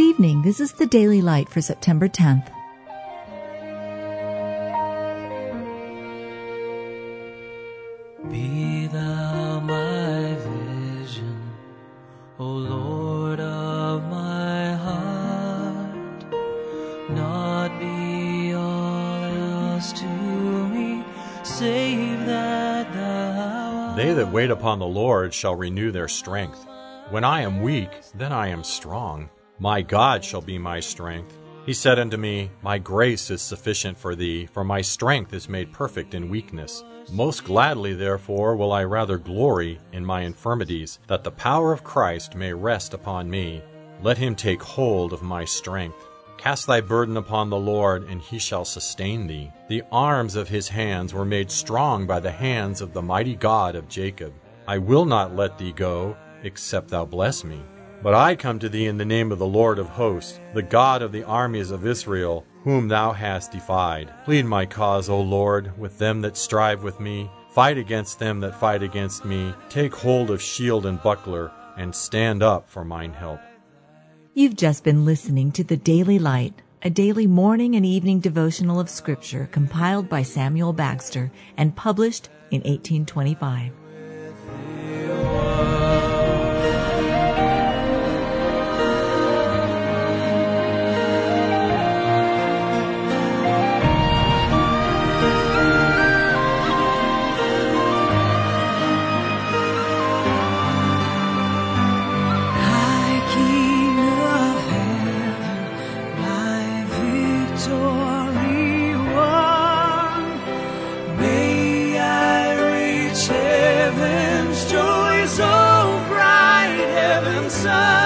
evening. This is the Daily Light for September 10th. Be thou my vision, O Lord of my heart, not be all else to me, save that thou art. They that wait upon the Lord shall renew their strength. When I am weak, then I am strong. My God shall be my strength. He said unto me, My grace is sufficient for thee, for my strength is made perfect in weakness. Most gladly, therefore, will I rather glory in my infirmities, that the power of Christ may rest upon me. Let him take hold of my strength. Cast thy burden upon the Lord, and he shall sustain thee. The arms of his hands were made strong by the hands of the mighty God of Jacob. I will not let thee go, except thou bless me. But I come to thee in the name of the Lord of hosts, the God of the armies of Israel, whom thou hast defied. Plead my cause, O Lord, with them that strive with me. Fight against them that fight against me. Take hold of shield and buckler, and stand up for mine help. You've just been listening to the Daily Light, a daily morning and evening devotional of Scripture compiled by Samuel Bagster and published in 1825. Victory won. May I reach heaven's joy so oh, bright, heaven's sun.